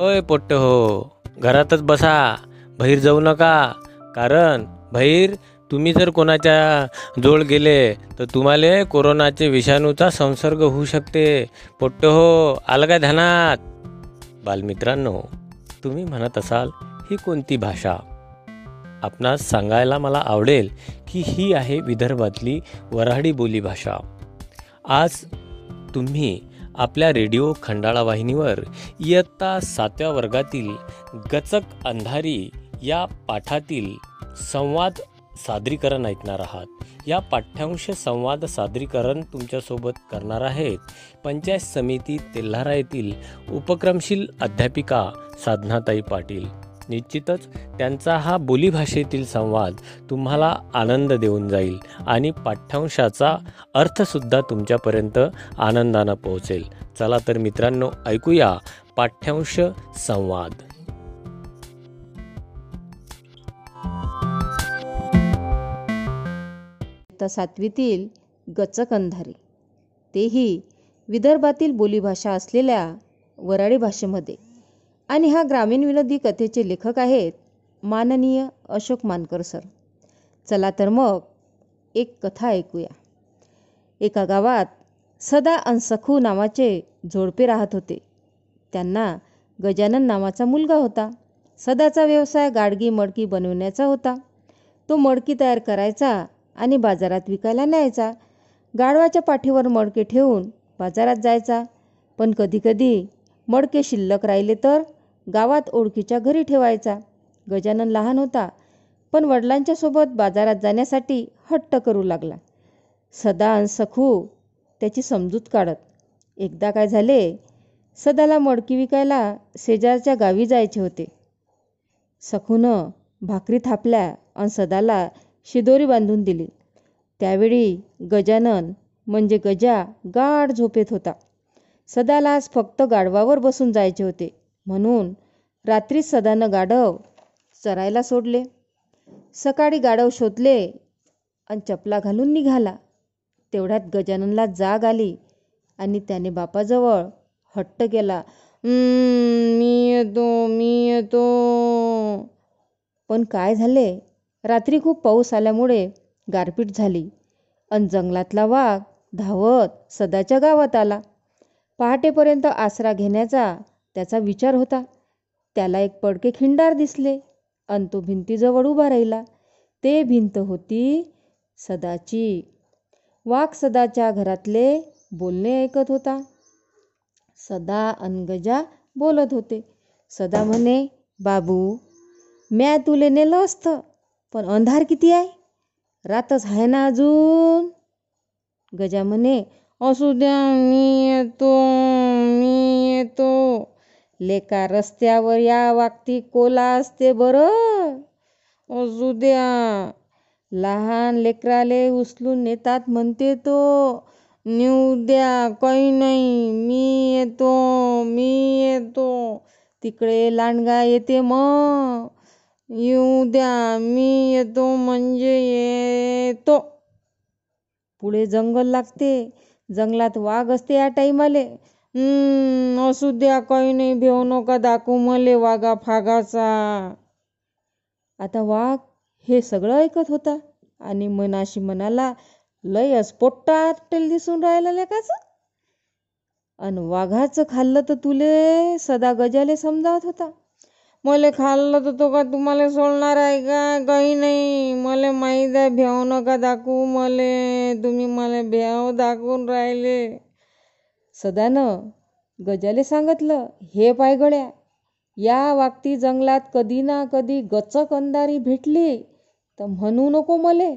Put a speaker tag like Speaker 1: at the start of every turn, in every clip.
Speaker 1: ओय पोट्ट हो घरातच बसा बाहेर जाऊ नका कारण बाहेर तुम्ही जर कोणाच्या जोड गेले तर तुम्हाला कोरोनाचे विषाणूचा संसर्ग होऊ शकते. पोट्ट हो आलं काय ध्यानात? बालमित्रांनो तुम्ही म्हणत असाल ही कोणती भाषा? आपणास सांगायला मला आवडेल की ही आहे विदर्भातली वऱ्हाडी बोली भाषा. आज तुम्ही आपल्या रेडिओ खंडाळा वाहिनीवर इयत्ता सातव्या वर्गातील गचक अंधारी या पाठातील संवाद सादरीकरण ऐकणार आहात. या पाठ्यांश संवाद सादरीकरण तुमच्यासोबत करणार आहेत पंचायत समिती तेल्हारा येथील उपक्रमशील अध्यापिका साधनाताई पाटील. निश्चितच त्यांचा हा बोलीभाषेतील संवाद तुम्हाला आनंद देऊन जाईल आणि पाठ्यांशाचा अर्थसुद्धा तुमच्यापर्यंत आनंदानं पोहोचेल. चला तर मित्रांनो ऐकूया पाठ्यांश संवाद.
Speaker 2: सातवीतील गचक अंधारी तेही विदर्भातील बोलीभाषा असलेल्या वराडी भाषेमध्ये. आणि हा ग्रामीण विनोदी कथेचे लेखक आहेत माननीय अशोक मानकर सर. चला तर मग एक कथा ऐकूया. एका गावात सदा अनसखू नावाचे जोडपे राहत होते. त्यांना गजानन नावाचा मुलगा होता. सदाचा व्यवसाय गाडगी मडकी बनवण्याचा होता. तो मडकी तयार करायचा आणि बाजारात विकायला न्यायचा. गाढवाच्या पाठीवर मडके ठेवून बाजारात जायचा. पण कधीकधी मडके शिल्लक राहिले तर गावात ओळखीच्या घरी ठेवायचा. गजानन लहान होता पण वडिलांच्या सोबत बाजारात जाण्यासाठी हट्ट करू लागला. सदा अन सखू त्याची समजूत काढत. एकदा काय झाले सदाला मडकी विकायला शेजारच्या गावी जायचे होते. सखूनं भाकरी थापल्या अन सदाला शिदोरी बांधून दिली. त्यावेळी गजानन म्हणजे गजा गाढ झोपेत होता. सदाला आज फक्त गाढवावर बसून जायचे होते. म्हणून रात्री सदानं गाढव चरायला सोडले. सकाळी गाढव शोधले आणि चपला घालून निघाला. तेवढ्यात गजाननला जाग आली आणि त्याने बापाजवळ हट्ट केला. मी येतो मी येतो. पण काय झाले? रात्री खूप पाऊस आल्यामुळे गारपीट झाली अन जंगलातला वाघ धावत सदाच्या गावात आला. पहाटेपर्यंत आसरा घेण्याचा त्याचा विचार होता. त्याला एक पडके खिंडार दिसले. अन तो भिंतीजवळ उभा राहिला. ते भिंत होती सदाची. वाघ सदाच्या घरातले बोलणे ऐकत होता. सदा अनगजा बोलत होते. सदा म्हणे बाबू म्या तुले नेलं असतं पण अंधार किती आहे? रातच आहे ना अजून? गजा म्हणे असू द्या मी येतो मी येतो. लेका रस्त्यावर या वागती कोला असते बरं. असू द्या लहान लेकराले उचलून नेतात म्हणते तो. नेऊ द्या काही नाही मी येतो मी येतो. तिकडे लांडगा येते मग येऊ द्या मी येतो म्हणजे येतो. पुढे जंगल लागते जंगलात वाघ असते या टाईमाले. असू द्या काही नाही भेऊ नका दाखवू मले वाघा फागाचा. आता वाघ हे सगळं ऐकत होता आणि मनाशी मनाला लयच पोट्टाटेल दिसून राहिलं लेकाच अन वाघाचं खाल्लं तर तुले सदा गजाले समजावत होता. मले खाल्लं तर तो का तुम्हाला सोडणार आहे का? काही नाही. मले माहीत आहे भेव नका दाखवू मले तुम्ही मला भेव दाखवून राहिले. सदानं गजाले सांगितलं हे पायगड्या या वागती जंगलात कधी ना कधी गचक अंधारी भेटली तर म्हणू नको मले.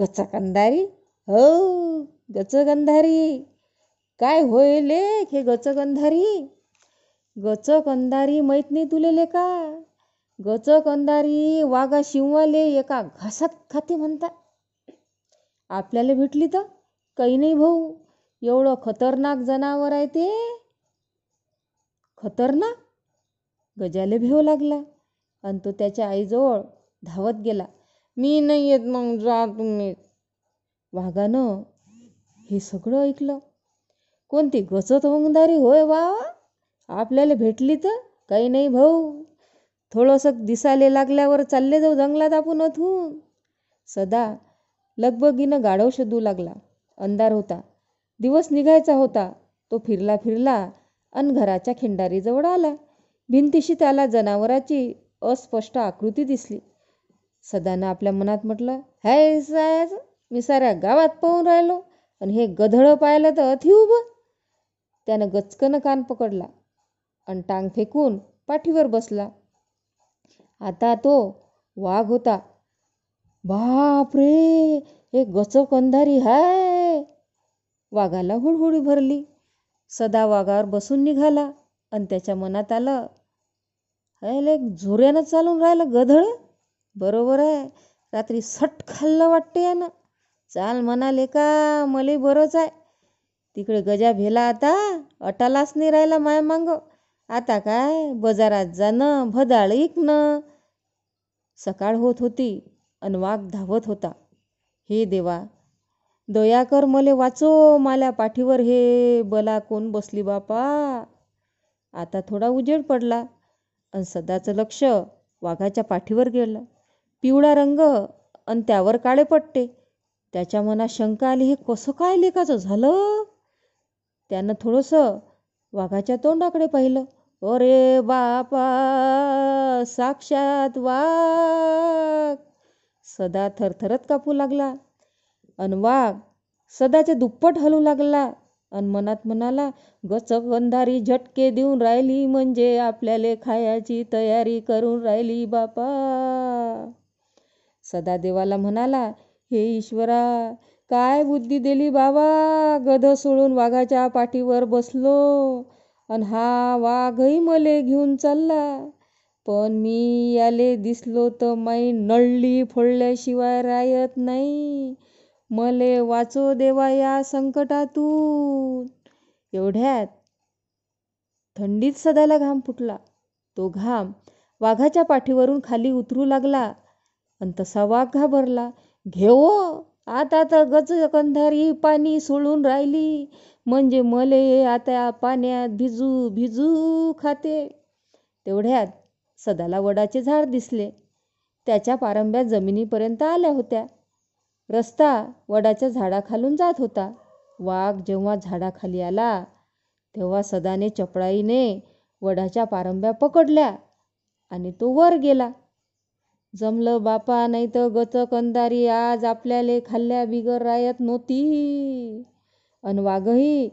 Speaker 2: गचक अंधारी? हो गचक अंधारी. काय होय लेख हे गचक अंधारी? गचक अंधारी माहीत नाही तुले लेका गचक अंधारी वाघा शिवाले एका घासात खाते म्हणतात. आपल्याला भेटली तर? काही नाही भाऊ. एवढं खतरनाक जनावर आहे ते. खतरनाक. गजाले भेव लागला. आणि तो त्याच्या आईजवळ धावत गेला. मी नाही येत मग जा तुम्ही. वाघानं हे सगळं ऐकलं. कोणती गचत वंगदारी होय वा. आपल्याला भेटली तर काही नाही भाऊ. थोडंसं दिसायला लागल्यावर चालले जाऊ जंगलात आपण अथून. सदा लगबगीनं गाढव शोधू लागला. अंधार होता. दिवस निघायचा होता. तो फिरला फिरला अन घराच्या खिंडारीजवळ आला. भिंतीशी त्याला जनावराची अस्पष्ट आकृती दिसली. सदानं आपल्या मनात म्हटलं हाय सायज मी साऱ्या गावात पाहून राहिलो आणि हे गधडं पाहिलं तर अति उभं. त्यानं गचकनं कान पकडला आणि टांग फेकून पाठीवर बसला. आता तो वाघ होता. बाप रे हे गचक अंधारी हाय. वाघाला हुडहुडी भरली. सदा वाघावर बसून निघाला आणि त्याच्या मनात आलं हायले झोऱ्यानं चालून राहिलं गधळ. बरोबर आहे. रात्री सट खाल्लं वाटते यानं. चाल म्हणाले का मले बरंच आहे. तिकडे गजा भेला आता अटालाच नाही राहिला माय मांग. आता काय बाजारात जाणं भदाळ इकणं. सकाळ होत होती अन वाघ धावत होता. हे देवा दया कर मले वाचो माल्या पाठीवर हे बला कोण बसली बापा. आता थोडा उजेड पडला अन सदाचं लक्ष वाघाच्या पाठीवर गेलं. पिवळा रंग अन त्यावर काळे पट्टे. त्याच्या मनात शंका आली हे कसं काय लेखाचं झालं? त्यानं थोडंसं वाघाच्या तोंडाकडे पाहिलं. अरे बापा साक्षात वाघ. सदा थरथरत कापू लागला. अन वाघ सदाच्या दुप्पट हलू लागला. अन मनात म्हणाला गचक अंधारी झटके देऊन राहिली म्हणजे आपल्याले खायची तयारी करून राहिली बापा. सदादेवाला म्हणाला हे ईश्वरा काय बुद्धी दिली बाबा गध सोडून वाघाच्या पाठीवर बसलो. अन हा वाघही मले घेऊन चालला. पण मी याले दिसलो तर माई नळली फोडल्याशिवाय राहत नाही. मले वाचो देवा या संकटातून. एवढ्यात थंडीत सदाला घाम फुटला. तो घाम वाघाच्या पाठीवरून खाली उतरू लागला अन तसा वाघ घाबरला. घेवो आता तर गच कंधारी पाणी सोडून राहिली. म्हणजे मले आता पाण्यात भिजू भिजू खाते. तेवढ्यात सदाला वडाचे झाड दिसले. त्याच्या पारंब्या जमिनीपर्यंत आल्या होत्या. रस्ता वडाच्या झाडाखालून जात होता. वाघ जेव्हा झाडाखाली आला तेव्हा सदाने चपळाईने वडाच्या पारंब्या पकडल्या आणि तो वर गेला. जमलं बापा नाही तर गचक अंधारी आज आपल्याले खाल्ल्या बिगर रायत नव्हती. अन वाघही